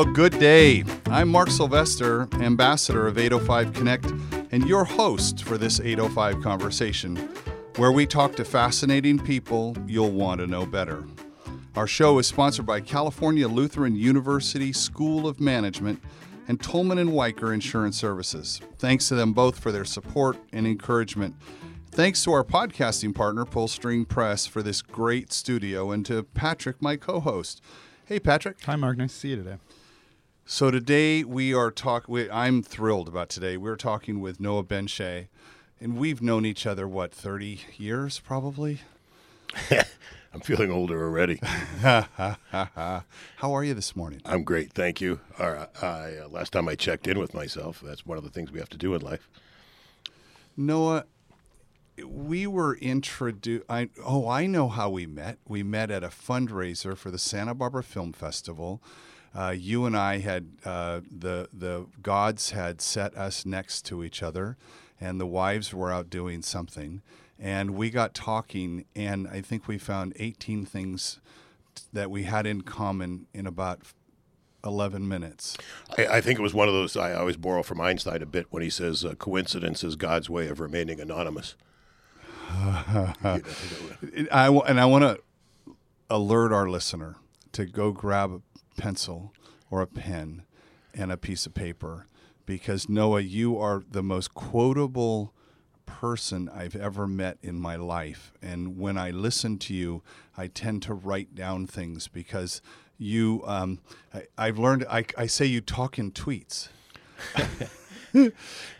Well, good day. I'm Mark Sylvester, ambassador of 805 Connect, and your host for this 805 conversation, where we talk to fascinating people you'll want to know better. Our show is sponsored by California Lutheran University School of Management and Tolman and Wiker Insurance Services. Thanks to them both for their support and encouragement. Thanks to our podcasting partner, Pullstring Press, for this great studio, and to Patrick, my co host. Hey, Patrick. Hi, Mark. Nice to see you today. So today we are talking. I'm thrilled about today. We're talking with Noah benShea, and we've known each other what 30 years, probably. I'm feeling older already. How are you this morning? I'm great, thank you. Right, I, uh, last time I checked in with myself, that's one of the things we have to do in life. Noah, we were introduced. I oh, I know how we met. We met at a fundraiser for the Santa Barbara Film Festival. Uh, you and I had uh, the the gods had set us next to each other, and the wives were out doing something, and we got talking, and I think we found 18 things that we had in common in about 11 minutes. I, I, think it was one of those I always borrow from Einstein a bit when he says uh, coincidence is God's way of remaining anonymous. I, and I want to alert our listener to go grab a pencil or a pen and a piece of paper because Noah, you are the most quotable person I've ever met in my life. And when I listen to you, I tend to write down things because you, um, I, have learned, I, I say you talk in tweets.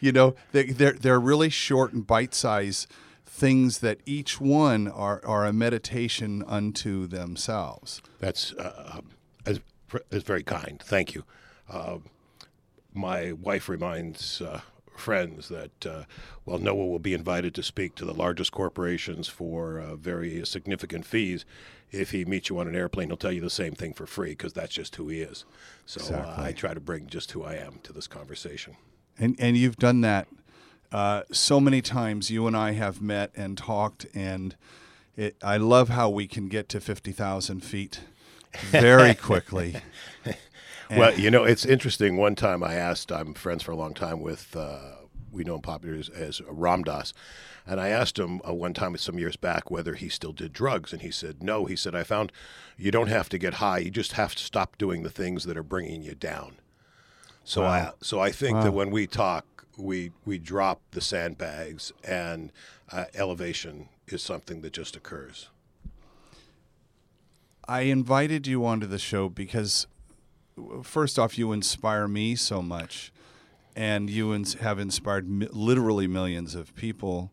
you know, they, they're, they're really short and bite sized things that each one are, are a meditation unto themselves. That's uh, is, is very kind. Thank you. Uh, my wife reminds uh, friends that, uh, well, Noah will be invited to speak to the largest corporations for uh, very significant fees. If he meets you on an airplane, he'll tell you the same thing for free because that's just who he is. So uh. I try to bring just who I am to this conversation. And, and you've done that uh, so many times you and I have met and talked, and it, I love how we can get to 50,000 feet very quickly. well, you know, it's interesting. One time I asked, I'm friends for a long time with, uh, we know him popular as, as Ram Dass. And I asked him uh, one time some years back whether he still did drugs. And he said, no. He said, I found you don't have to get high. You just have to stop doing the things that are bringing you down. So wow. I so I think wow. that when we talk, we we drop the sandbags, and uh, elevation is something that just occurs. I invited you onto the show because, first off, you inspire me so much, and you ins- have inspired mi- literally millions of people.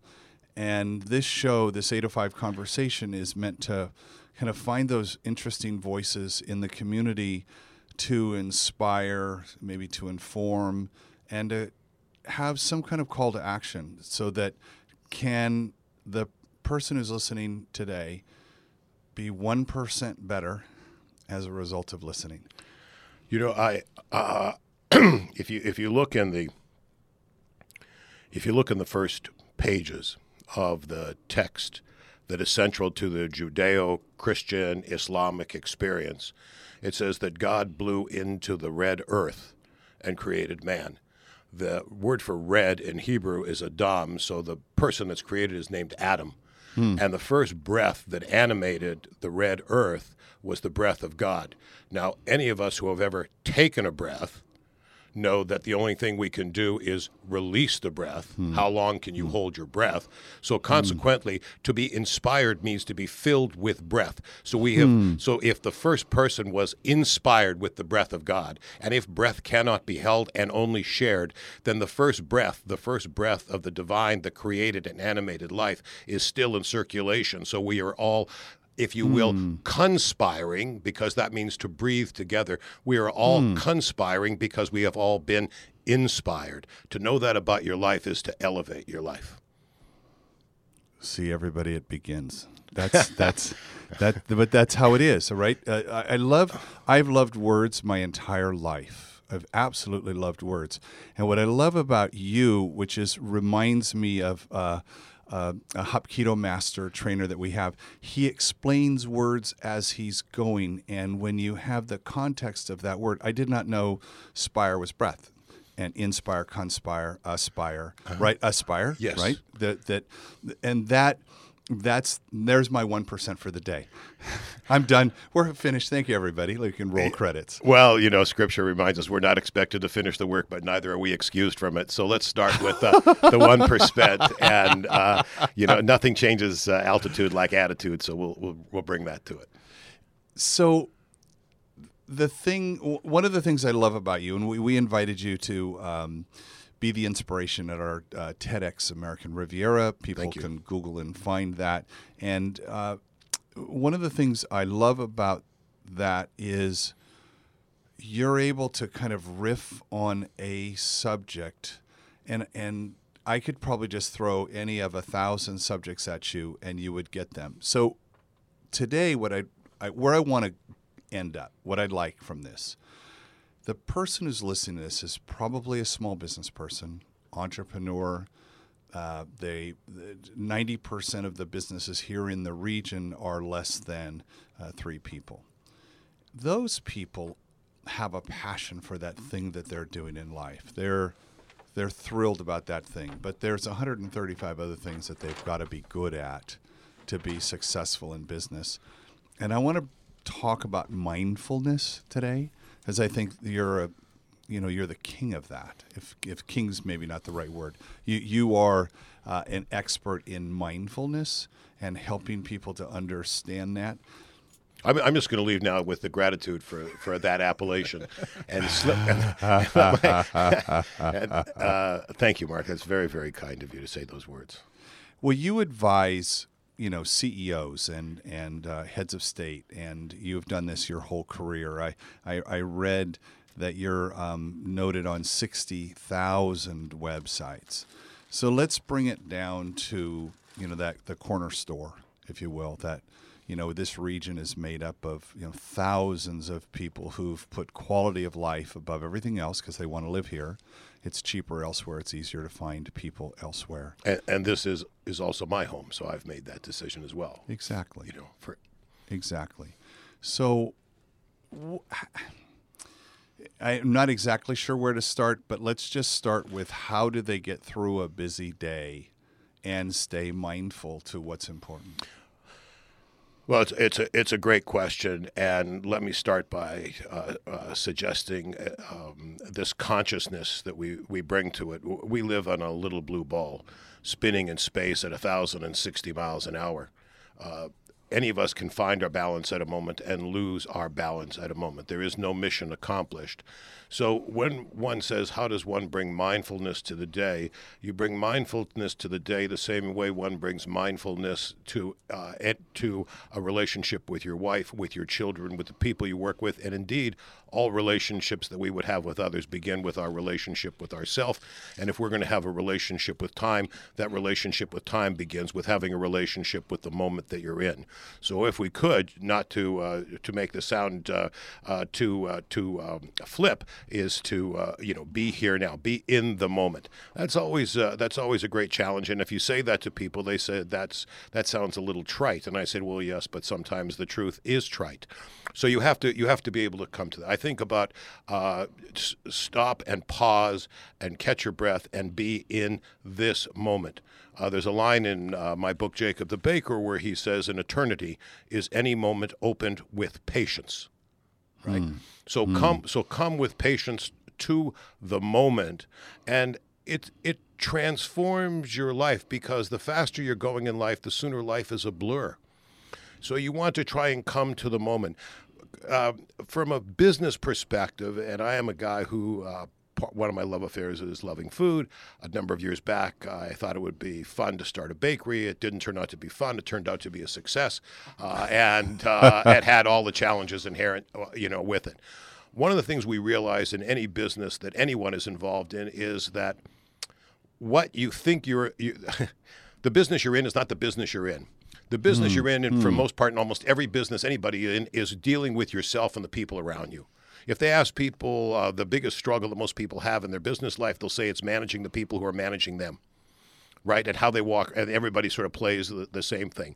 And this show, this 805 conversation, is meant to kind of find those interesting voices in the community to inspire, maybe to inform, and to have some kind of call to action so that can the person who's listening today be 1% better as a result of listening? You know, I uh, if you if you look in the if you look in the first pages of the text that is central to the Judeo-Christian Islamic experience, it says that God blew into the red earth and created man the word for red in Hebrew is Adam, so the person that's created is named Adam. Hmm. And the first breath that animated the red earth was the breath of God. Now, any of us who have ever taken a breath know that the only thing we can do is release the breath. Hmm. How long can you hmm. hold your breath? So consequently, hmm. to be inspired means to be filled with breath. So we have hmm. so if the first person was inspired with the breath of God, and if breath cannot be held and only shared, then the first breath, the first breath of the divine that created and animated life is still in circulation. So we are all if you will, mm. conspiring, because that means to breathe together. We are all mm. conspiring because we have all been inspired. To know that about your life is to elevate your life. See, everybody, it begins. That's that's that, but that's how it is, right? Uh, I, I love. I've loved words my entire life. I've absolutely loved words, and what I love about you, which is reminds me of. Uh, uh, a Hapkido master trainer that we have. He explains words as he's going, and when you have the context of that word, I did not know spire was breath and inspire, conspire, aspire, right? Aspire, Yes. right? That that, and that that's there's my one percent for the day. I'm done. We're finished. Thank you, everybody. We can roll credits. Well, you know, Scripture reminds us we're not expected to finish the work, but neither are we excused from it. So let's start with uh, the one percent, and uh, you know, nothing changes uh, altitude like attitude. So we'll, we'll we'll bring that to it. So the thing, one of the things I love about you, and we, we invited you to um, be the inspiration at our uh, TEDx American Riviera. People can Google and find that. And uh, one of the things I love about that is you're able to kind of riff on a subject and and I could probably just throw any of a thousand subjects at you and you would get them. So today what I, I where I want to end up, what I'd like from this. The person who's listening to this is probably a small business person, entrepreneur. Uh, they ninety percent of the businesses here in the region are less than uh, three people. Those people have a passion for that thing that they're doing in life. They're they're thrilled about that thing, but there's 135 other things that they've got to be good at to be successful in business. And I want to talk about mindfulness today, as I think you're a, you know, you're the king of that. If if king's maybe not the right word, you you are uh, an expert in mindfulness and helping people to understand that. I'm, I'm just going to leave now with the gratitude for, for that appellation, and, slip, and, uh, thank you, Mark. That's very very kind of you to say those words. Will you advise, you know, CEOs and and uh, heads of state, and you've done this your whole career. I I, I read that you're um, noted on sixty thousand websites. So let's bring it down to you know that the corner store, if you will. That you know this region is made up of you know thousands of people who've put quality of life above everything else because they want to live here. It's cheaper elsewhere. It's easier to find people elsewhere. And, and this is is also my home, so I've made that decision as well. Exactly. You know, for Exactly. So I'm not exactly sure where to start, but let's just start with how do they get through a busy day and stay mindful to what's important? Well, it's it's a it's a great question, and let me start by uh, uh, suggesting uh, um, this consciousness that we we bring to it. We live on a little blue ball, spinning in space at thousand and sixty miles an hour. Uh, any of us can find our balance at a moment and lose our balance at a moment. There is no mission accomplished. So when one says, How does one bring mindfulness to the day? You bring mindfulness to the day the same way one brings mindfulness to, uh, to a relationship with your wife, with your children, with the people you work with, and indeed, all relationships that we would have with others begin with our relationship with ourself. And if we're going to have a relationship with time, that relationship with time begins with having a relationship with the moment that you're in. So if we could, not to uh, to make the sound uh, uh, too uh, too um, flip, is to uh, you know be here now, be in the moment. That's always uh, that's always a great challenge. And if you say that to people, they say that's that sounds a little trite. And I said, well, yes, but sometimes the truth is trite. So you have to you have to be able to come to that. I think about uh, stop and pause and catch your breath and be in this moment. Uh, there's a line in uh, my book Jacob the Baker where he says, "An eternity is any moment opened with patience." Right. So come so come with patience to the moment, and it it transforms your life because the faster you're going in life, the sooner life is a blur. So you want to try and come to the moment. Uh, from a business perspective, and I am a guy who uh, one of my love affairs is loving food. A number of years back, I thought it would be fun to start a bakery. It didn't turn out to be fun. It turned out to be a success, uh, and uh, it had all the challenges inherent, uh, you know, with it. One of the things we realize in any business that anyone is involved in is that what you think you're, you, the business you're in is not the business you're in. The business you're in, and for most part, in almost every business anybody in, is dealing with yourself and the people around you. If they ask people uh, the biggest struggle that most people have in their business life, they'll say it's managing the people who are managing them. right? And how they walk, and everybody sort of plays the, the same thing.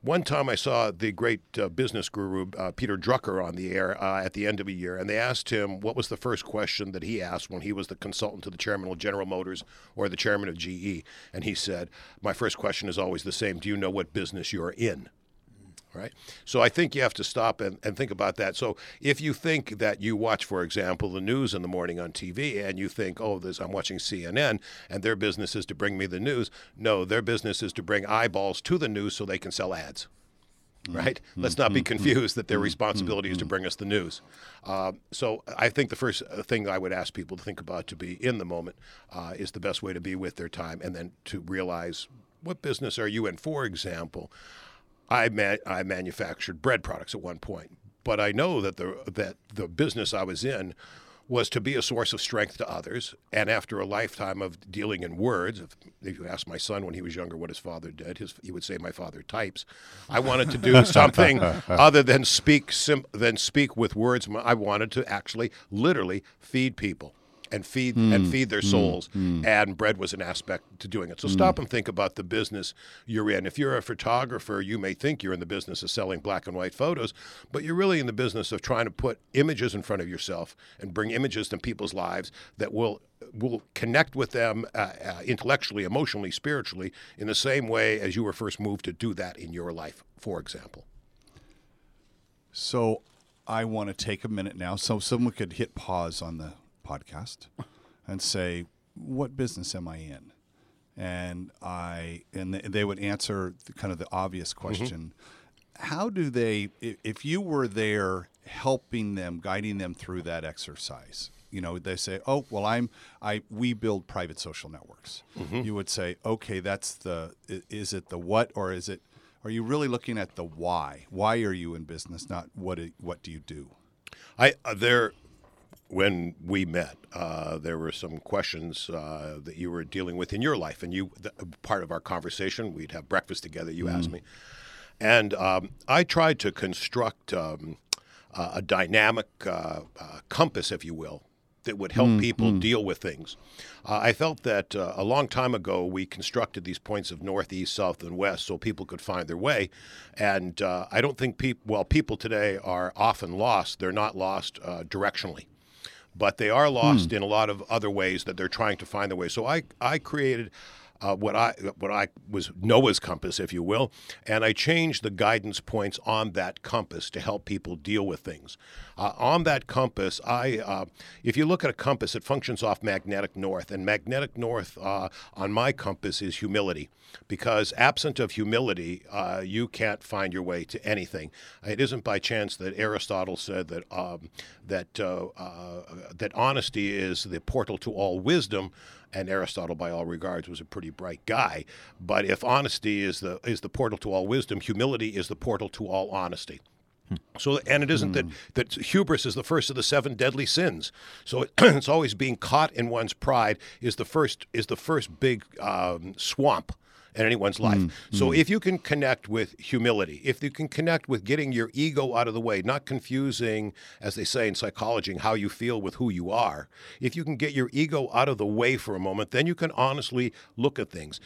One time I saw the great uh, business guru uh, Peter Drucker on the air uh, at the end of a year, and they asked him what was the first question that he asked when he was the consultant to the chairman of General Motors or the chairman of GE. And he said, My first question is always the same Do you know what business you're in? Right? So I think you have to stop and, and think about that. So if you think that you watch, for example, the news in the morning on TV and you think, oh, this, I'm watching CNN and their business is to bring me the news, no, their business is to bring eyeballs to the news so they can sell ads. Right? Mm-hmm. Let's not be confused that their responsibility is to bring us the news. Uh, so I think the first thing I would ask people to think about to be in the moment uh, is the best way to be with their time and then to realize what business are you in? For example, I ma- I manufactured bread products at one point, but I know that the that the business I was in was to be a source of strength to others. And after a lifetime of dealing in words, if, if you ask my son when he was younger what his father did, his, he would say, "My father types." I wanted to do something other than speak sim- than speak with words. I wanted to actually, literally, feed people and feed mm, and feed their hmm. souls. Mm, and bread was an aspect to doing it. So mm. stop and think about the business you're in. If you're a photographer, you may think you're in the business of selling black and white photos, but you're really in the business of trying to put images in front of yourself and bring images to people's lives that will will connect with them uh, uh, intellectually, emotionally, spiritually in the same way as you were first moved to do that in your life, for example. So I want to take a minute now so someone could hit pause on the podcast and say, "What business am I in?" And I and they would answer the, kind of the obvious mm-hmm. question. Mm-hmm. How do they? If you were there helping them, guiding them through that exercise, you know, they say, "Oh, well, I'm I we build private social networks." Mm-hmm. You would say, "Okay, that's the is it the what or is it?" Are you really looking at the why? Why are you in business? Not what what do you do? I uh, there when we met, uh, there were some questions uh, that you were dealing with in your life, and you the, part of our conversation. We'd have breakfast together. You mm. asked me, and um, I tried to construct um, a dynamic uh, uh, compass, if you will, that would help mm, people mm. deal with things. Uh, I felt that uh, a long time ago we constructed these points of north, east, south, and west so people could find their way. And uh, I don't think people, well, people today are often lost. They're not lost uh, directionally but they are lost hmm. in a lot of other ways that they're trying to find their way. So I, I created uh, what I what I was Noah's compass, if you will, and I changed the guidance points on that compass to help people deal with things. Uh, on that compass, I uh, if you look at a compass, it functions off magnetic north, and magnetic north uh, on my compass is humility, because absent of humility, uh, you can't find your way to anything. It isn't by chance that Aristotle said that um, that uh, that honesty is the portal to all wisdom and Aristotle, by all regards, was a pretty bright guy. But if honesty is the is the portal to all wisdom, humility is the portal to all honesty. So, and it isn't that, that hubris is the first of the seven deadly sins. So, it, it's always being caught in one's pride is the first is the first big um, swamp in anyone's life. Mm, so mm. if you can connect with humility, if you can connect with getting your ego out of the way, not confusing, as they say in psychology, how you feel with who you are, if you can get your ego out of the way for a moment, then you can honestly look at things.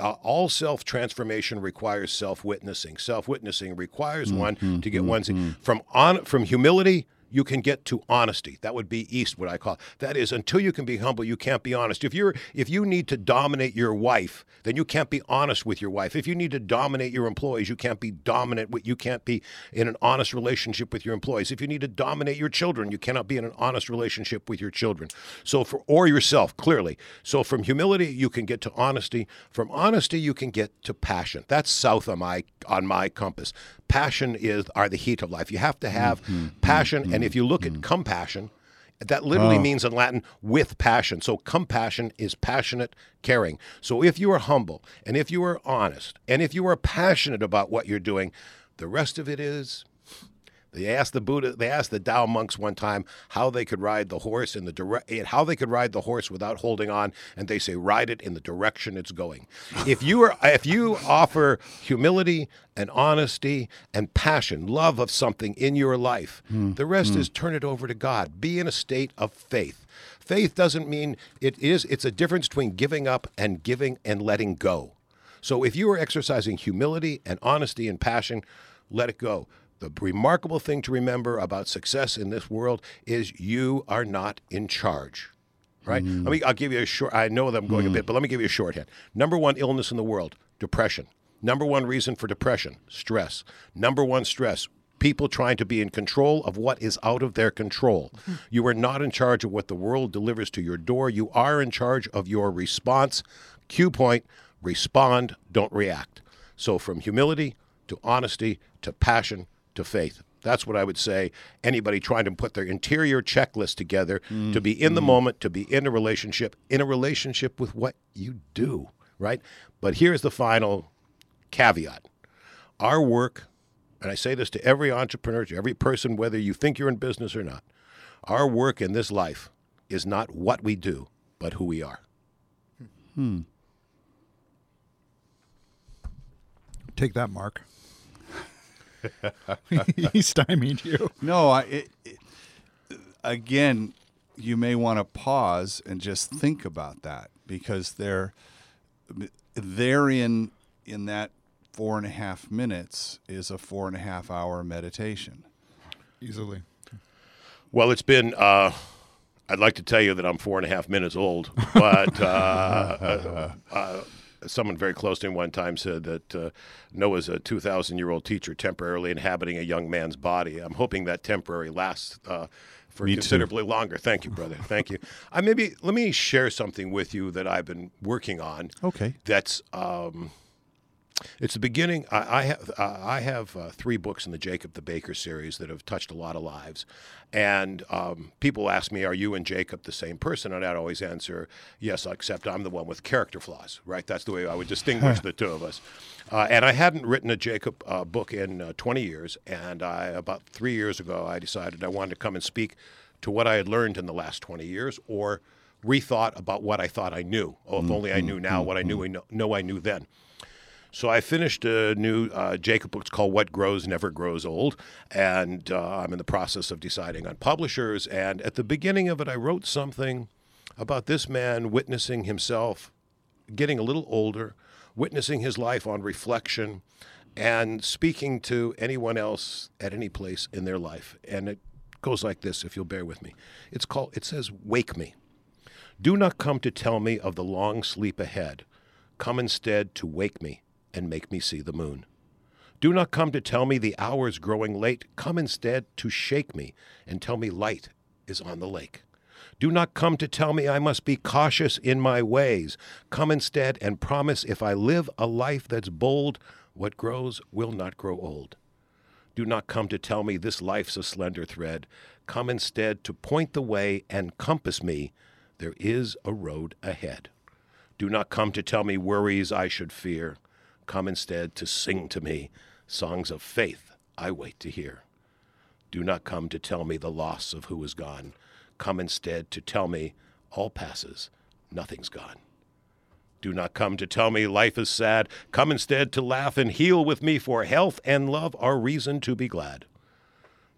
Uh, all self transformation requires self witnessing. Self witnessing requires mm, one mm, to get mm, one's mm. from on from humility you can get to honesty. That would be east, what I call. That is, until you can be humble, you can't be honest. If you're if you need to dominate your wife, then you can't be honest with your wife. If you need to dominate your employees, you can't be dominant. You can't be in an honest relationship with your employees. If you need to dominate your children, you cannot be in an honest relationship with your children. So for or yourself, clearly. So from humility, you can get to honesty. From honesty, you can get to passion. That's south on my on my compass passion is are the heat of life. You have to have mm-hmm. passion, mm-hmm. and if you look at mm-hmm. compassion, that literally oh. means in Latin with passion. So compassion is passionate caring. So if you are humble and if you are honest and if you are passionate about what you're doing, the rest of it is They asked the Buddha, they asked the Tao monks one time how they could ride the horse in the direct, how they could ride the horse without holding on, and they say ride it in the direction it's going. if you are, if you offer humility and honesty and passion, love of something in your life, hmm. the rest is hmm. turn it over to God. Be in a state of faith. Faith doesn't mean it is. It's a difference between giving up and giving and letting go. So if you are exercising humility and honesty and passion, let it go. The remarkable thing to remember about success in this world is you are not in charge. Right? Hmm. Let me I'll give you a short I know that I'm going a hmm. bit, but let me give you a shorthand. Number one illness in the world, depression. Number one reason for depression, stress. Number one stress, people trying to be in control of what is out of their control. You are not in charge of what the world delivers to your door. You are in charge of your response. Cue point respond, don't react. So, from humility to honesty to passion to faith. That's what I would say. Anybody trying to put their interior checklist together to be in the mm-hmm. moment, to be in a relationship, in a relationship with what you do, right? But here's the final caveat our work, and I say this to every entrepreneur, to every person, whether you think you're in business or not, our work in this life is not what we do, but who we are. Hmm. Hmm. Take that, Mark. he stymied you. No, I, it, it, again, you may want to pause and just think about that because they're therein in that four and a half minutes is a four and a half hour meditation. Easily. Well, it's been. Uh, I'd like to tell you that I'm four and a half minutes old, but uh, uh, uh, someone very close to me one time said that uh, Noah's a 2,000 year old teacher temporarily inhabiting a young man's body. I'm hoping that temporary lasts. Uh, for Me too. considerably longer. Thank you, brother. Thank you. I maybe let me share something with you that I've been working on. Okay. That's um, it's the beginning. I, I have uh, I have uh, three books in the Jacob the Baker series that have touched a lot of lives, and um, people ask me, "Are you and Jacob the same person?" And I'd always answer, "Yes," except I'm the one with character flaws. Right? That's the way I would distinguish the two of us. Uh, and I hadn't written a Jacob uh, book in uh, 20 years, and I about three years ago I decided I wanted to come and speak to what I had learned in the last 20 years, or rethought about what I thought I knew. Oh, if only I knew now what I knew I know, know I knew then. So I finished a new uh, Jacob book. It's called What Grows Never Grows Old. And uh, I'm in the process of deciding on publishers. And at the beginning of it, I wrote something about this man witnessing himself getting a little older, witnessing his life on reflection, and speaking to anyone else at any place in their life. And it goes like this, if you'll bear with me. It's called, it says, Wake me. Do not come to tell me of the long sleep ahead. Come instead to wake me and make me see the moon. Do not come to tell me the hour's growing late. Come instead to shake me and tell me light is on the lake. Do not come to tell me I must be cautious in my ways. Come instead and promise if I live a life that's bold, what grows will not grow old. Do not come to tell me this life's a slender thread. Come instead to point the way and compass me. There is a road ahead. Do not come to tell me worries I should fear. Come instead to sing to me songs of faith I wait to hear. Do not come to tell me the loss of who is gone. Come instead to tell me all passes, nothing's gone. Do not come to tell me life is sad. Come instead to laugh and heal with me, for health and love are reason to be glad.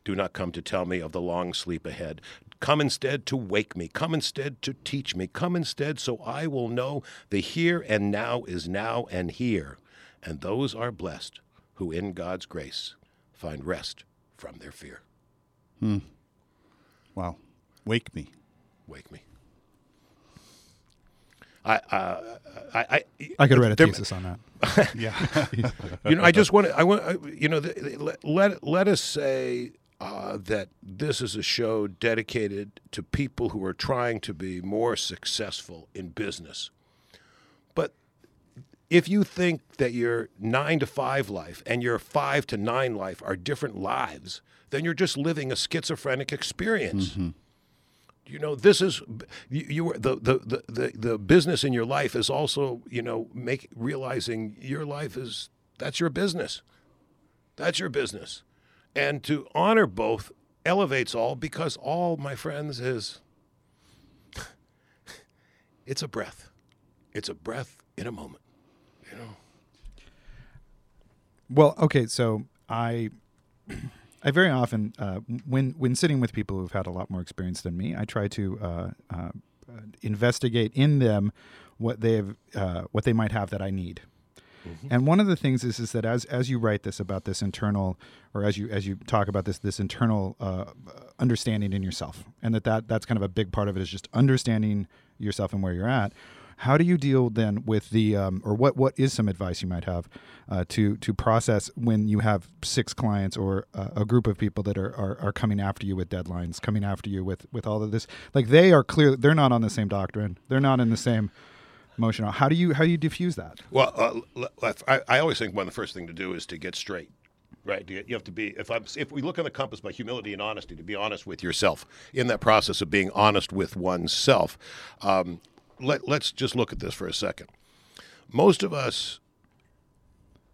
Do not come to tell me of the long sleep ahead. Come instead to wake me. Come instead to teach me. Come instead so I will know the here and now is now and here. And those are blessed who in God's grace find rest from their fear. Hmm. Wow. Wake me. Wake me. I, uh, I, I, I could write a thesis on that. Yeah. you know, I just want to, I want, I- you know, the, the- let, let, let us say uh, that this is a show dedicated to people who are trying to be more successful in business. But if you think that your nine to five life and your five to nine life are different lives, then you're just living a schizophrenic experience. Mm-hmm. You know, this is you. you the, the, the, the, the business in your life is also, you know, make realizing your life is that's your business. That's your business. and to honor both elevates all because all, my friends, is it's a breath. It's a breath in a moment. You know. Well, okay, so I I very often uh, when when sitting with people who've had a lot more experience than me, I try to uh, uh, investigate in them what they've uh, what they might have that I need. And one of the things is is that as as you write this about this internal, or as you as you talk about this this internal uh, understanding in yourself, and that, that that's kind of a big part of it is just understanding yourself and where you're at. How do you deal then with the, um, or what what is some advice you might have uh, to to process when you have six clients or uh, a group of people that are, are are coming after you with deadlines, coming after you with with all of this? Like they are clear, they're not on the same doctrine, they're not in the same motion. How do you how do you diffuse that? Well, uh, I, I always think one of the first thing to do is to get straight. Right, you you have to be. If I'm, if we look on the compass by humility and honesty, to be honest with yourself in that process of being honest with oneself. Um, let, let's just look at this for a second. Most of us,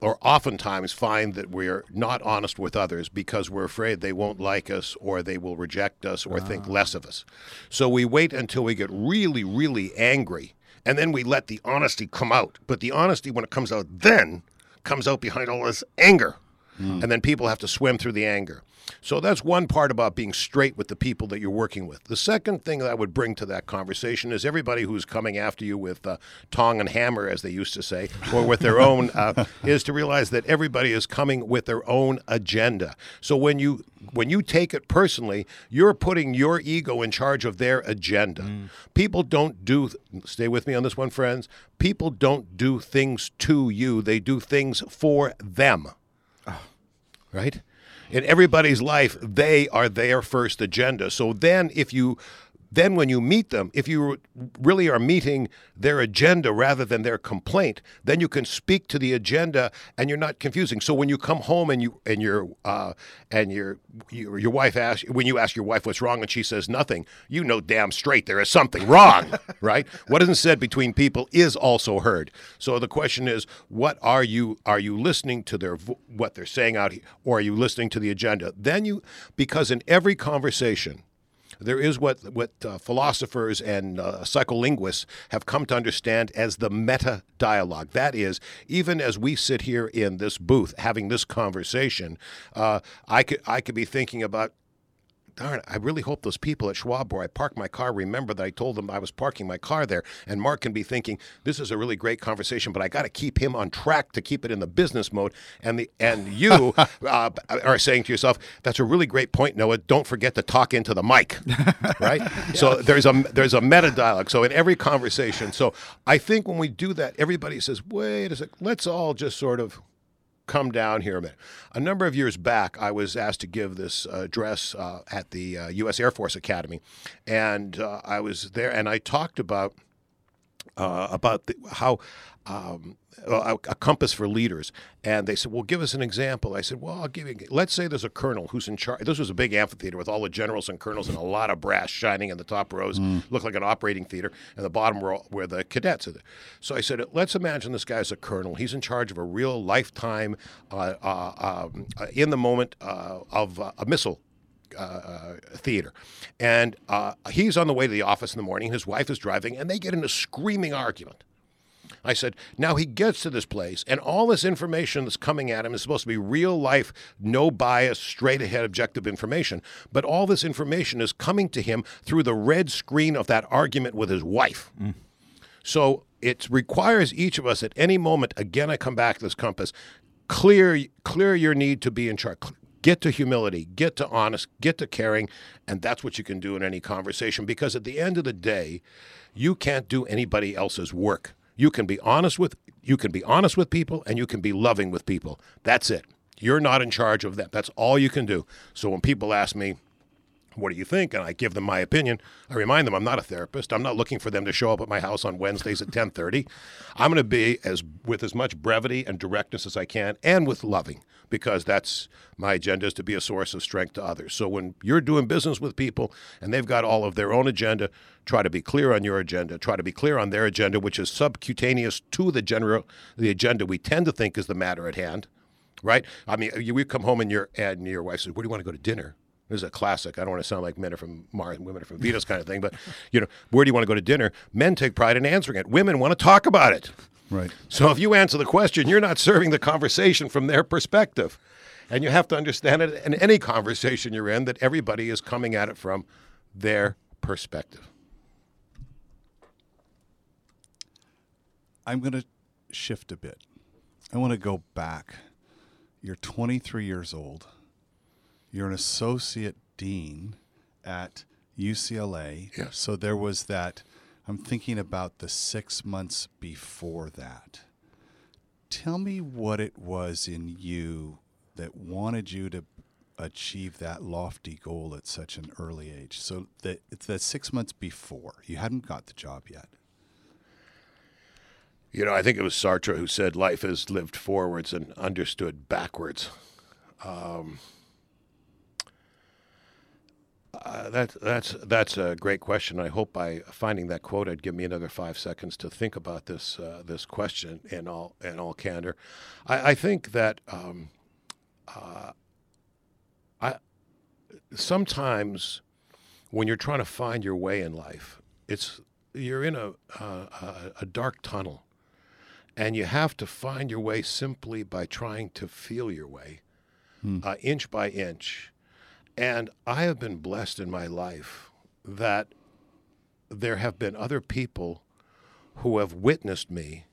or oftentimes, find that we're not honest with others because we're afraid they won't like us, or they will reject us, or think ah. less of us. So we wait until we get really, really angry, and then we let the honesty come out. But the honesty, when it comes out, then comes out behind all this anger and then people have to swim through the anger. So that's one part about being straight with the people that you're working with. The second thing that I would bring to that conversation is everybody who's coming after you with uh, tong and hammer, as they used to say, or with their own, uh, is to realize that everybody is coming with their own agenda. So when you when you take it personally, you're putting your ego in charge of their agenda. People don't do. Stay with me on this one, friends. People don't do things to you; they do things for them right? In everybody's life, they are their first agenda. So then, if you then when you meet them, if you really are meeting their agenda rather than their complaint, then you can speak to the agenda and you're not confusing. So when you come home and you and your uh, and your, your your wife asks when you ask your wife what's wrong and she says nothing, you know damn straight there is something wrong, right? What isn't said between people is also heard. So the question is, what are you are you listening to their what they're saying out here, or are you listening to the agenda? Then you because in every conversation there is what what uh, philosophers and uh, psycholinguists have come to understand as the meta dialogue. That is, even as we sit here in this booth having this conversation, uh, I could I could be thinking about. Darn, I really hope those people at Schwab where I parked my car remember that I told them I was parking my car there. And Mark can be thinking, this is a really great conversation, but I got to keep him on track to keep it in the business mode. And the and you uh, are saying to yourself, that's a really great point, Noah. Don't forget to talk into the mic, right? So there's a there's a meta dialogue. So in every conversation, so I think when we do that, everybody says, wait a sec, let's all just sort of come down here a minute. A number of years back, I was asked to give this address uh, at the uh, U.S. Air Force Academy, and uh, I was there, and I talked about uh, about the, how um, a, a compass for leaders. And they said, "Well, give us an example." I said, "Well, I'll give you. Let's say there's a colonel who's in charge. This was a big amphitheater with all the generals and colonels and a lot of brass shining in the top rows, looked like an operating theater, and the bottom row where the cadets are. There. So I said, let's imagine this guy's a colonel. He's in charge of a real lifetime, uh, uh, um, uh, in the moment uh, of uh, a missile uh, theater. And uh, he's on the way to the office in the morning. His wife is driving, and they get in a screaming argument. I said, now he gets to this place, and all this information that's coming at him is supposed to be real life, no bias, straight ahead, objective information. But all this information is coming to him through the red screen of that argument with his wife. Mm. So it requires each of us at any moment, again, I come back to this compass, clear, clear your need to be in charge. Get to humility, get to honest, get to caring, and that's what you can do in any conversation. Because at the end of the day, you can't do anybody else's work. You can be honest with you can be honest with people and you can be loving with people. That's it. You're not in charge of that. That's all you can do. So when people ask me, what do you think? And I give them my opinion. I remind them I'm not a therapist. I'm not looking for them to show up at my house on Wednesdays at 10:30. I'm going to be as with as much brevity and directness as I can and with loving because that's my agenda is to be a source of strength to others. So when you're doing business with people and they've got all of their own agenda, try to be clear on your agenda. Try to be clear on their agenda which is subcutaneous to the general the agenda we tend to think is the matter at hand right? I mean, you, we come home and your and your wife says, "Where do you want to go to dinner?" This is a classic. I don't want to sound like men are from Mars and women are from Venus kind of thing, but you know, where do you want to go to dinner? Men take pride in answering it. Women want to talk about it. Right. So if you answer the question, you're not serving the conversation from their perspective. And you have to understand it in any conversation you're in that everybody is coming at it from their perspective. I'm going to shift a bit. I want to go back. You're 23 years old. You're an associate dean at UCLA. Yes. So there was that. I'm thinking about the six months before that. Tell me what it was in you that wanted you to achieve that lofty goal at such an early age. So the it's the six months before you hadn't got the job yet. You know, I think it was Sartre who said life is lived forwards and understood backwards. Um, uh, that, that's that's a great question. I hope by finding that quote, I'd give me another five seconds to think about this uh, this question in all in all candor. I, I think that um, uh, I sometimes when you're trying to find your way in life, it's you're in a a, a dark tunnel, and you have to find your way simply by trying to feel your way, uh, inch by inch. And I have been blessed in my life that there have been other people who have witnessed me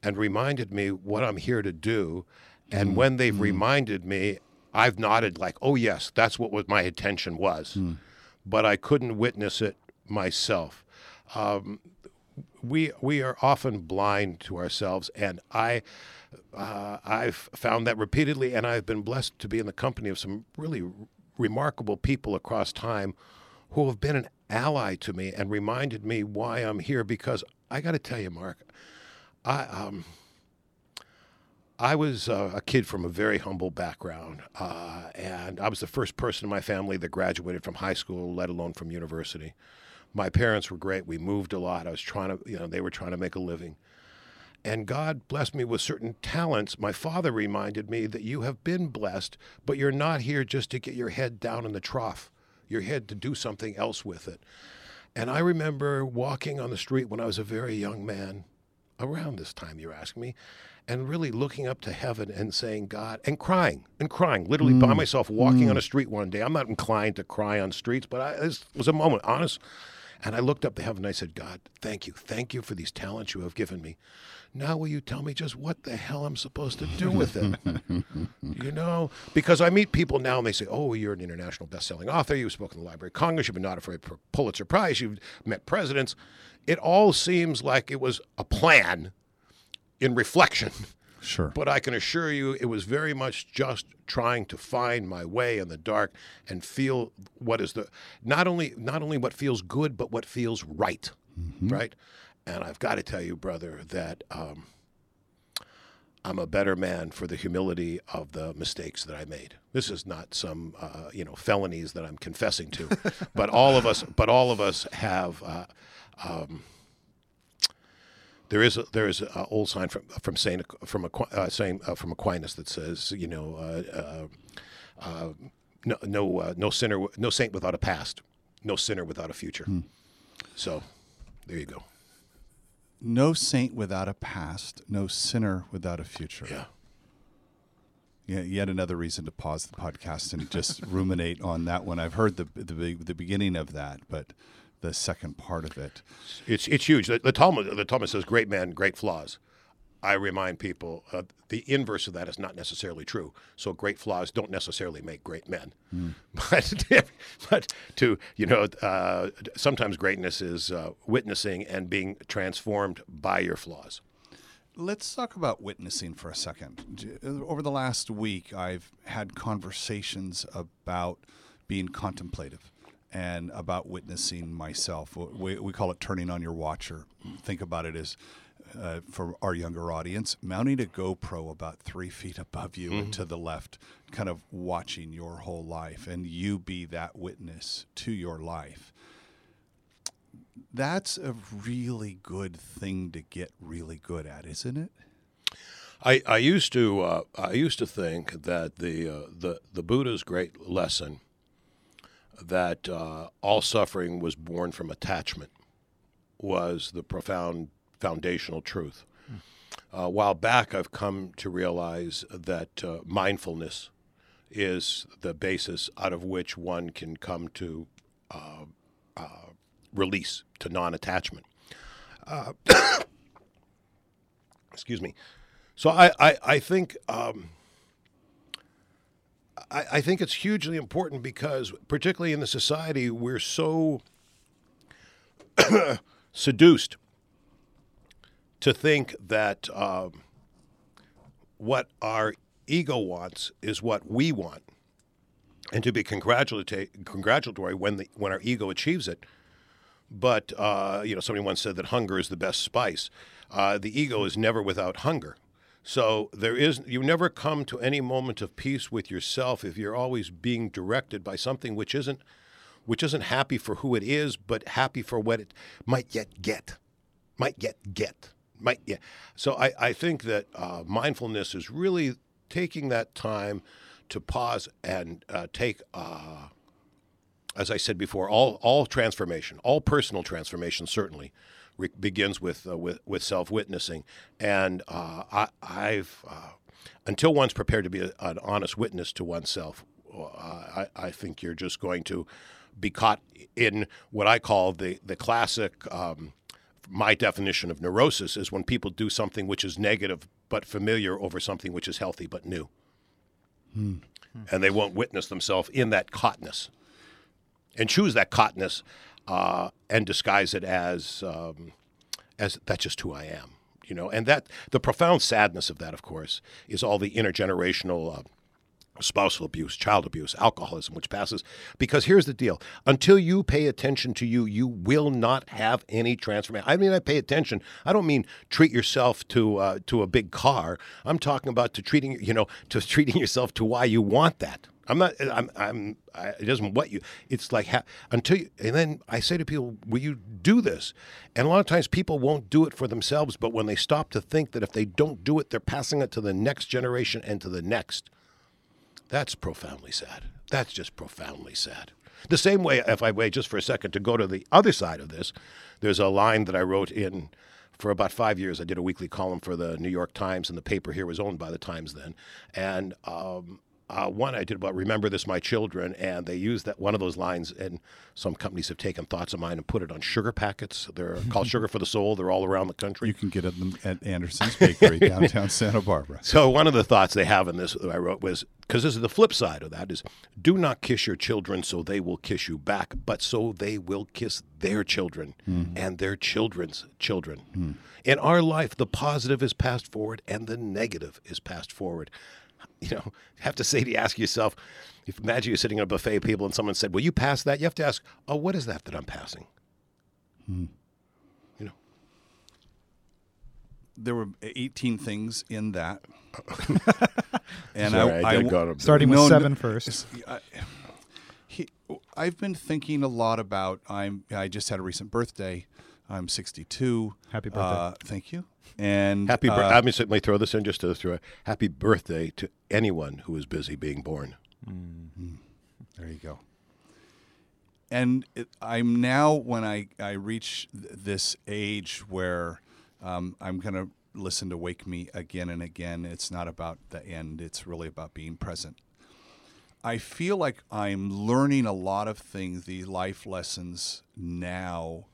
and reminded me what I'm here to do. And when they've reminded me, I've nodded like, "Oh yes, that's what was my intention was," but I couldn't witness it myself. Um, we we are often blind to ourselves, and I uh, I've found that repeatedly, and I've been blessed to be in the company of some really remarkable people across time who have been an ally to me and reminded me why I'm here. Because I got to tell you, Mark, I um, I was uh, a kid from a very humble background, uh, and I was the first person in my family that graduated from high school, let alone from university. My parents were great. We moved a lot. I was trying to, you know, they were trying to make a living. And God blessed me with certain talents. My father reminded me that you have been blessed, but you're not here just to get your head down in the trough. your head to do something else with it. And I remember walking on the street when I was a very young man, around this time, you're asking me, and really looking up to heaven and saying, God, and crying, and crying, literally by mm. myself, walking on mm. a street one day. I'm not inclined to cry on streets, but I, this was a moment, honest. And I looked up to heaven and I said, God, thank you. Thank you for these talents you have given me. Now, will you tell me just what the hell I'm supposed to do with it? you know, because I meet people now and they say, oh, you're an international best-selling author. You've spoken to the Library of Congress. You've been nominated for a Pulitzer Prize. You've met presidents. It all seems like it was a plan in reflection. Sure. But I can assure you, it was very much just trying to find my way in the dark and feel what is the not only not only what feels good, but what feels right, right. And I've got to tell you, brother, that um, I'm a better man for the humility of the mistakes that I made. This is not some uh, you know felonies that I'm confessing to, but all of us, but all of us have. Uh, um, there is a, there is an old sign from from Saint from Aqu- uh, Saint uh, from Aquinas that says, you know, uh, uh, uh, no no uh, no sinner no saint without a past, no sinner without a future. So, there you go. No saint without a past, no sinner without a future. Yeah. Yeah, yet another reason to pause the podcast and just ruminate on that one. I've heard the, the the beginning of that, but the second part of it. It's it's huge. The, the Talmud the Talmud says, "Great man, great flaws." I remind people uh, the inverse of that is not necessarily true. So great flaws don't necessarily make great men. But but to you know, uh, sometimes greatness is uh, witnessing and being transformed by your flaws. Let's talk about witnessing for a second. Over the last week, I've had conversations about being contemplative and about witnessing myself. We, we call it turning on your watcher. Think about it as, uh, for our younger audience, mounting a GoPro about three feet above you and to the left, kind of watching your whole life, and you be that witness to your life that's a really good thing to get really good at, isn't it? I, I used to uh, I used to think that the uh, the the Buddha's great lesson that uh, all suffering was born from attachment was the profound foundational truth. A while back, I've come to realize that uh, mindfulness is the basis out of which one can come to uh, uh, release, to non attachment. Uh, excuse me. So I, I, I think. Um, I, I think it's hugely important because, particularly in the society, we're so seduced to think that um, what our ego wants is what we want, and to be congratulatory, when the when our ego achieves it. But uh, you know, somebody once said that hunger is the best spice. Uh, the ego is never without hunger. So there is you never come to any moment of peace with yourself if you're always being directed by something which isn't which isn't happy for who it is, but happy for what it might yet get, might yet get, might yet. So I, I think that uh, mindfulness is really taking that time to pause and uh, take. Uh, as I said before, all all transformation, all personal transformation, certainly re- begins with uh, with, with self witnessing, and uh, I, I've uh, until one's prepared to be a, an honest witness to oneself, uh, I, I think you're just going to be caught in what I call the the classic. Um, my definition of neurosis is when people do something which is negative but familiar over something which is healthy but new. Hmm. And they won't witness themselves in that caughtness and choose that caughtness uh, and disguise it as um, as that's just who I am, you know. And that the profound sadness of that, of course, is all the intergenerational. Uh, spousal abuse, child abuse, alcoholism, which passes. Because here's the deal until you pay attention to you, you will not have any transformation. I mean, I pay attention. I don't mean treat yourself to uh, to a big car. I'm talking about to treating, you know, to treating yourself to why you want that. I'm not. I'm. I'm. I, it doesn't what you. It's like ha, until you. And then I say to people, "Will you do this?" And a lot of times people won't do it for themselves. But when they stop to think that if they don't do it, they're passing it to the next generation and to the next. That's profoundly sad. That's just profoundly sad. The same way, if I wait just for a second to go to the other side of this, there's a line that I wrote in for about five years. I did a weekly column for the New York Times, and the paper here was owned by the Times then. And um, uh, one I did about "Remember this, my children," and they used that one of those lines. And some companies have taken thoughts of mine and put it on sugar packets. They're called "Sugar for the Soul." They're all around the country. You can get them at Andersen's Bakery downtown Santa Barbara. So one of the thoughts they have in this that I wrote was because this is the flip side of that is do not kiss your children so they will kiss you back, but so they will kiss their children mm. and their children's children. Mm. In our life, the positive is passed forward and the negative is passed forward you know, have to say to ask yourself, if imagine you're sitting at a buffet of people and someone said, "Will you pass that?" You have to ask, "Oh, what is that that I'm passing?" Hmm. You know, there were 18 things in that, and Sorry, I, I, I starting with no, seven no, first. I, he, I've been thinking a lot about. I'm. I just had a recent birthday. I'm 62. Happy birthday! Uh, thank you. And happy. Uh, Let me certainly throw this in just to throw a happy birthday to anyone who is busy being born. Mm-hmm. There you go. And it, I'm now when I I reach th- this age where um, I'm going to listen to "Wake Me" again and again. It's not about the end. It's really about being present. I feel like I'm learning a lot of things, the life lessons now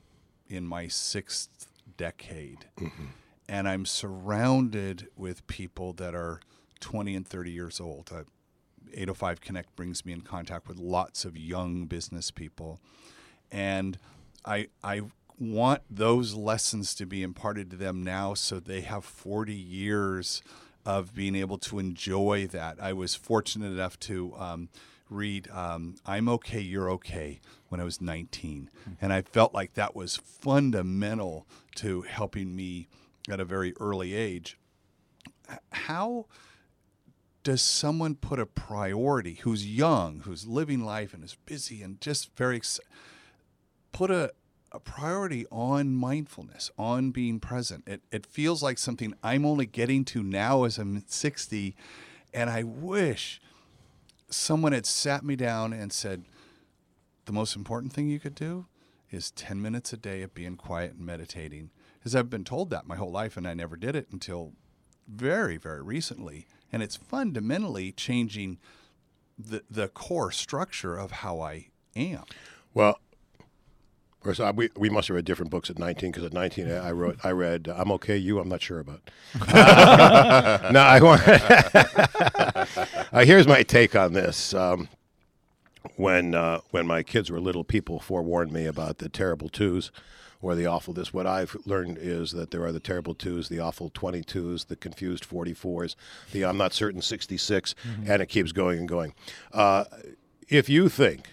in my sixth decade. Mm-hmm and I'm surrounded with people that are 20 and 30 years old. Uh, 805 Connect brings me in contact with lots of young business people, and I I want those lessons to be imparted to them now, so they have 40 years of being able to enjoy that. I was fortunate enough to. Um, read um, I'm Okay, You're Okay when I was 19. Mm-hmm. And I felt like that was fundamental to helping me at a very early age. How does someone put a priority who's young, who's living life and is busy and just very put a a priority on mindfulness, on being present. It, it feels like something I'm only getting to now as I'm 60. And I wish someone had sat me down and said, the most important thing you could do is 10 minutes a day of being quiet and meditating. Because I've been told that my whole life, and I never did it until very, very recently. And it's fundamentally changing the, the core structure of how I am. Well, of course, I, we, we must have read different books at 19 because at 19 I wrote I read uh, I'm okay you I'm not sure about. Uh, no, I want. uh, here's my take on this. Um, when uh, when my kids were little, people forewarned me about the terrible twos or the awful this. What I've learned is that there are the terrible twos, the awful 22s, the confused 44s, the I'm not certain 66, mm-hmm. and it keeps going and going. Uh, if you think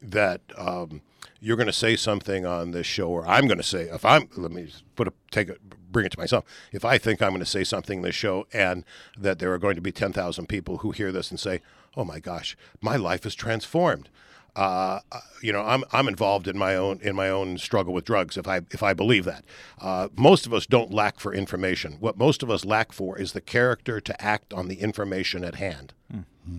that um, you're going to say something on this show, or I'm going to say, if I'm, let me put a, take it, bring it to myself. If I think I'm going to say something in this show and that there are going to be 10,000 people who hear this and say, oh my gosh, my life is transformed. Uh, uh, you know, I'm I'm involved in my own in my own struggle with drugs. If I if I believe that, uh, most of us don't lack for information. What most of us lack for is the character to act on the information at hand. Mm-hmm.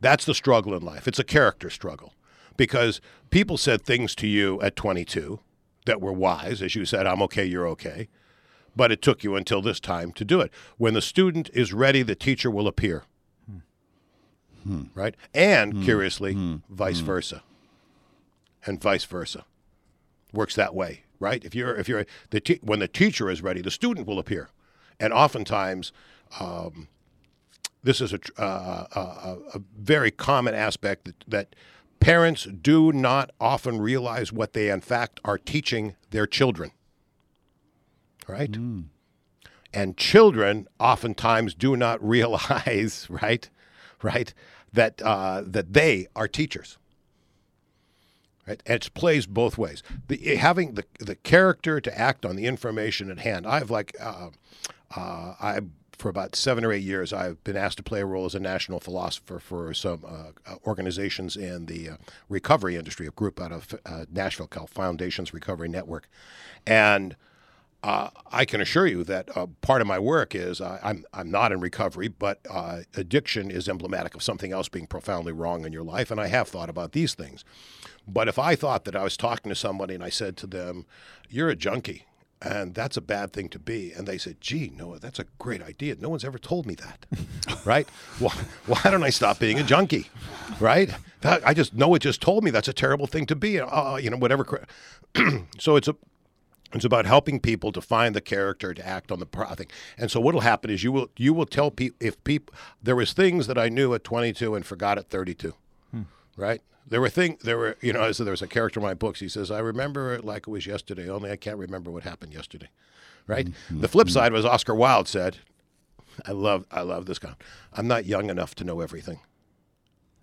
That's the struggle in life. It's a character struggle because people said things to you at 22 that were wise, as you said, I'm okay, you're okay. But it took you until this time to do it. When the student is ready, the teacher will appear. Hmm. Right? And hmm. curiously, hmm. vice hmm. versa. And vice versa. Works that way, right? If you're if you're the te- when the teacher is ready, the student will appear. And oftentimes um, this is a, uh, a, a, very common aspect that, that Parents do not often realize what they, in fact, are teaching their children. Right? Mm. And children oftentimes do not realize, right, right, that uh, that they are teachers. Right? And it plays both ways. The, having the the character to act on the information at hand. I've like uh, uh, I for about seven or eight years, I've been asked to play a role as a national philosopher for some uh, uh organizations in the uh, recovery industry, a group out of uh, Nashville called Foundations Recovery Network. And uh, I can assure you that uh, part of my work is I'm, I'm not in recovery, but addiction is emblematic of something else being profoundly wrong in your life. And I have thought about these things. But if I thought that I was talking to somebody and I said to them, You're a junkie, and that's a bad thing to be. And they said, gee, Noah, that's a great idea. No one's ever told me that. right? Well, why don't I stop being a junkie? Right? That, I just, Noah just told me that's a terrible thing to be. Uh, you know, whatever. so it's a, it's about helping people to find the character to act on the pro thing. And so what'll happen is you will you will tell people if people there was things that I knew at 22 and forgot at 32. Hmm. Right? There were things, there were, you know, so there was a character in my books. He says, I remember it like it was yesterday, only I can't remember what happened yesterday. Right? Mm-hmm. The flip side was Oscar Wilde said, I love, I love this guy. I'm not young enough to know everything.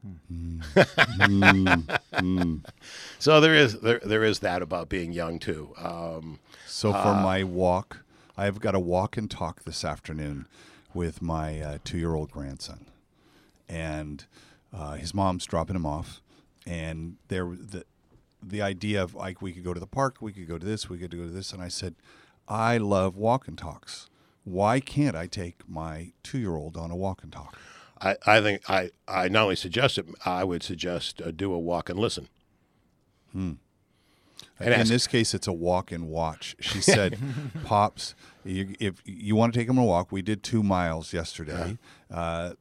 Mm-hmm. so there is there there is that about being young too. Um, so for uh, my walk, I've got a walk and talk this afternoon with my uh, two year old grandson, and uh, his mom's dropping him off, and there the the idea of like we could go to the park, we could go to this, we could go to this, and I said, I love walk and talks. Why can't I take my two year old on a walk and talk? I, I think I, I not only suggest it, I would suggest uh, do a walk and listen. Hmm. And in ask, this case, it's a walk and watch. She said, "Pops, you, if you want to take him on a walk, we did two miles yesterday. Yeah. Uh,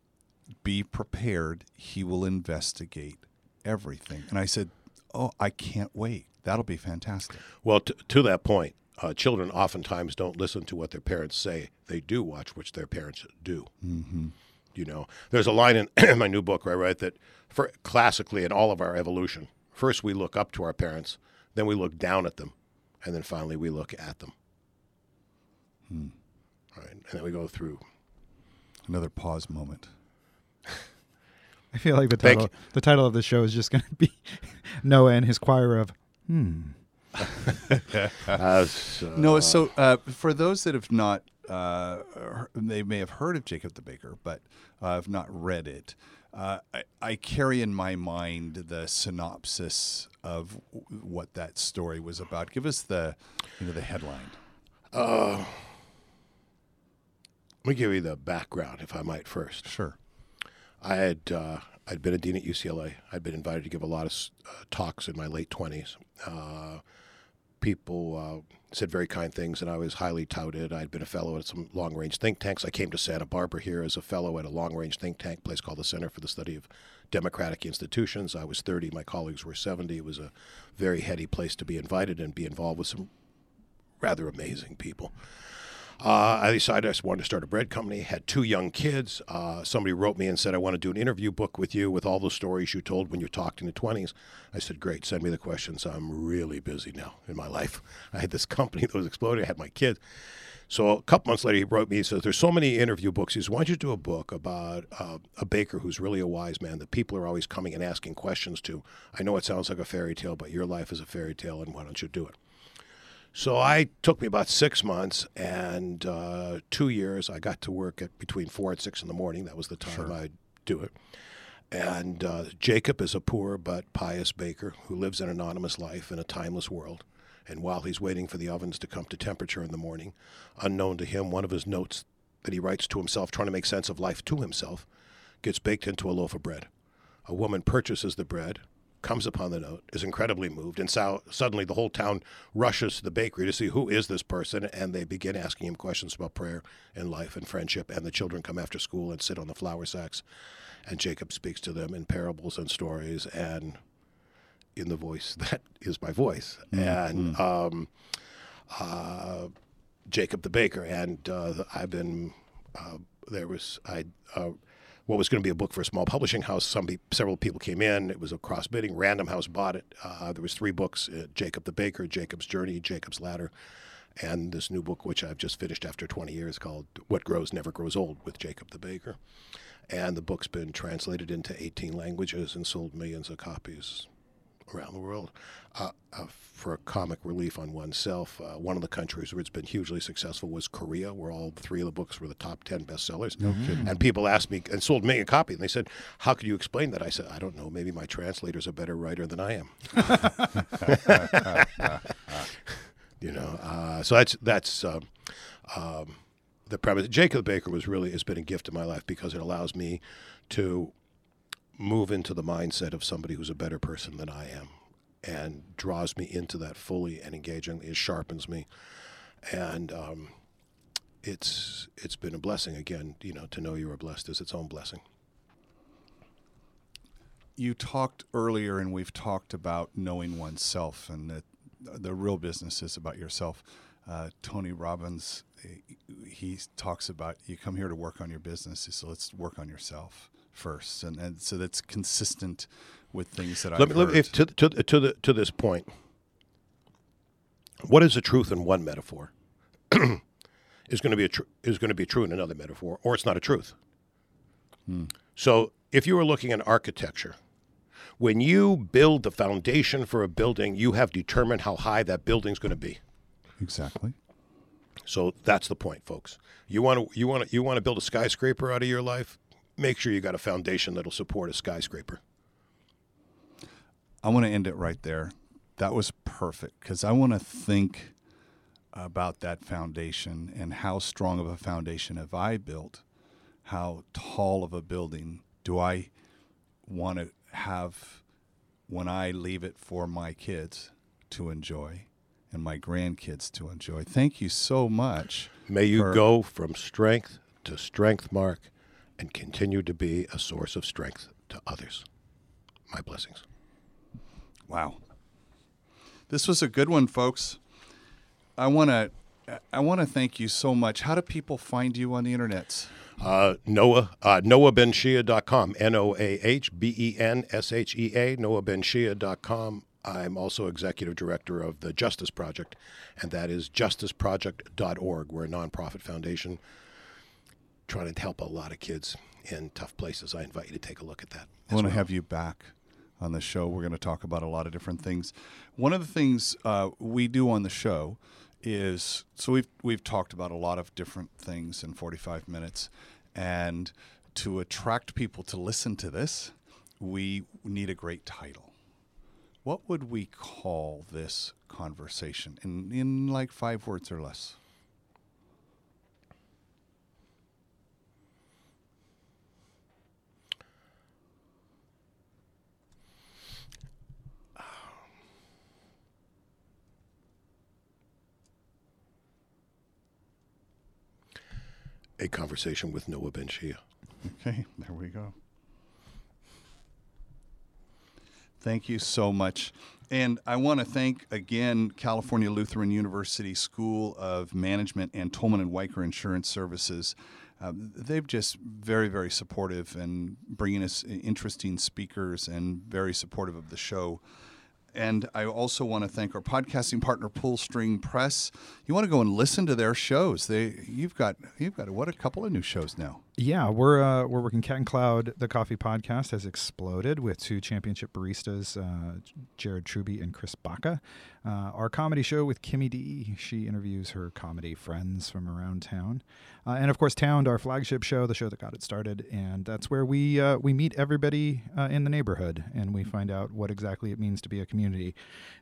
be prepared. He will investigate everything. And I said, Oh, I can't wait. That'll be fantastic. Well, t- to that point, uh, children oftentimes don't listen to what their parents say. They do watch what their parents do. Mm-hmm. You know, there's a line in my new book where I write that for classically in all of our evolution, first we look up to our parents, then we look down at them, and then finally we look at them. Hmm. Right, and then we go through. Another pause moment. I feel like the title the title of the show is just going to be Noah and his choir of hmm. uh, no, so uh, for those that have not, uh, they may have heard of Jacob the Baker, but uh, have not read it. uh, I, I carry in my mind the synopsis of w- what that story was about. Give us the, you know, the headline. Let me give you the background, if I might, first. Sure. I had uh, I'd been a dean at UCLA. I'd been invited to give a lot of uh, talks in my late twenties. People uh, said very kind things, and I was highly touted. I'd been a fellow at some long range think tanks. I came to Santa Barbara here as a fellow at a long range think tank place called the Center for the Study of Democratic Institutions. I was 30, my colleagues were 70. It was a very heady place to be invited and be involved with some rather amazing people. Uh, I decided I wanted to start a bread company. Had two young kids. Uh, somebody wrote me and said, "I want to do an interview book with you with all the stories you told when you talked in the 20s." I said, "Great, send me the questions. I'm really busy now in my life. I had this company that was exploding. I had my kids." So a couple months later, he wrote me. He says, "There's so many interview books. He says, why don't you do a book about uh, a baker who's really a wise man that people are always coming and asking questions to? I know it sounds like a fairy tale, but your life is a fairy tale, and why don't you do it?" So I took me about six months and uh, two years. I got to work at between four and six in the morning. That was the time I'd do it. And uh, Jacob is a poor but pious baker who lives an anonymous life in a timeless world. And while he's waiting for the ovens to come to temperature in the morning, unknown to him, one of his notes that he writes to himself, trying to make sense of life to himself, gets baked into a loaf of bread. A woman purchases the bread, comes upon the note, is incredibly moved, and so, suddenly the whole town rushes to the bakery to see who is this person, and they begin asking him questions about prayer and life and friendship. And the children come after school and sit on the flour sacks, and Jacob speaks to them in parables and stories and in the voice that is my voice. And um, uh, Jacob the baker, and uh, I've been uh, there was I. What was going to be a book for a small publishing house. Some pe- several people came in. It was a cross bidding. Random House bought it. Uh, there was three books: uh, Jacob the Baker, Jacob's Journey, Jacob's Ladder, and this new book, which I've just finished after 20 years, called "What Grows Never Grows Old" with Jacob the Baker. And the book's been translated into 18 languages and sold millions of copies around the world. Uh, uh, for comic relief on oneself, uh, one of the countries where it's been hugely successful was Korea, where all three of the books were the top 10 bestsellers. No kidding. And people asked me, and sold me a copy, and they said, How could you explain that? I said, I don't know. Maybe my translator's a better writer than I am. you know, uh, so that's, that's um, um, the premise. Jacob Baker was really, has been a gift in my life because it allows me to move into the mindset of somebody who's a better person than I am and draws me into that fully and engagingly. It sharpens me. And um, it's it's been a blessing again, you know, to know you are blessed is its own blessing. You talked earlier, and we've talked about knowing oneself, and that the real business is about yourself. Uh, Tony Robbins, he talks about you come here to work on your business, so let's work on yourself first, and, and so that's consistent with things that I've me, let heard. me if, to, to, to, the, to this point. What is the truth in one metaphor is going to be a tr- is going to be true in another metaphor, or it's not a truth. Hmm. So, if you were looking at architecture, when you build the foundation for a building, you have determined how high that building's going to be. exactly. So that's the point, folks. You want to you want to you want to build a skyscraper out of your life. Make sure you got a foundation that'll support a skyscraper. I want to end it right there. That was perfect because I want to think about that foundation and how strong of a foundation have I built? How tall of a building do I want to have when I leave it for my kids to enjoy and my grandkids to enjoy? Thank you so much. May you for- go from strength to strength, Mark, and continue to be a source of strength to others. My blessings. Wow. This was a good one, folks. I want to I want to thank you so much. How do people find you on the internet? Uh, Noah, uh, NoahbenShea.com, N O A H B E N S H E A, NoahbenShea.com. I'm also executive director of the Justice Project, and that is justiceproject.org. We're a nonprofit foundation trying to help a lot of kids in tough places. I invite you to take a look at that. I want to have you back on the show. We're going to talk about a lot of different things. One of the things uh, we do on the show is so we've we've talked about a lot of different things in 45 minutes, and to attract people to listen to this, we need a great title. What would we call this conversation in, in like five words or less? A conversation with Noah benShea. Okay, there we go. Thank you so much. And I want to thank again California Lutheran University School of Management and Tolman and Wiker Insurance Services. Um, they've just very, very supportive and bringing us interesting speakers and very supportive of the show. And I also want to thank our podcasting partner, Pull String Press. You want to go and listen to their shows. They, you've got, you've got what a couple of new shows now. Yeah, we're uh, we're working Cat and Cloud. The coffee podcast has exploded with two championship baristas, uh, Jared Truby and Chris Baca. Uh, our comedy show with Kimmy D. She interviews her comedy friends from around town, uh, and of course, Town, our flagship show, the show that got it started, and that's where we uh, we meet everybody uh, in the neighborhood and we find out what exactly it means to be a community.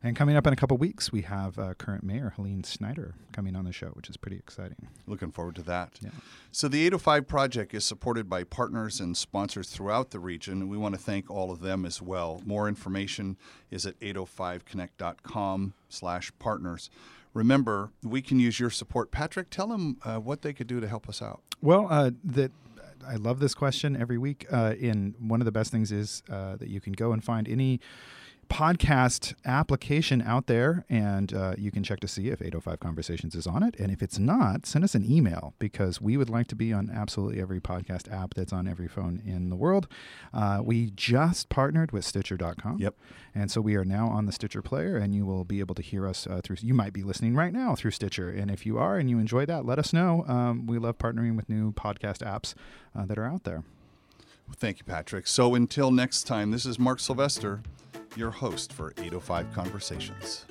And coming up in a couple weeks, we have current mayor Helene Schneider coming on the show, which is pretty exciting. Looking forward to that. Yeah. So the 805 project is supported by partners and sponsors throughout the region. We want to thank all of them as well. More information is at 805connect.com slash partners. Remember, we can use your support. Patrick, tell them uh, what they could do to help us out. Well, uh, that I love this question every week. Uh, in one of the best things is uh, that you can go and find any podcast application out there, and uh, you can check to see if 805 Conversations is on it. And if it's not, send us an email because we would like to be on absolutely every podcast app that's on every phone in the world. Uh, we just partnered with Stitcher.com. Yep. And so we are now on the Stitcher player, and you will be able to hear us uh, through. You might be listening right now through Stitcher. And if you are and you enjoy that, let us know. Um, we love partnering with new podcast apps uh, that are out there. Thank you, Patrick. So until next time, this is Mark Sylvester your host for 805 Conversations.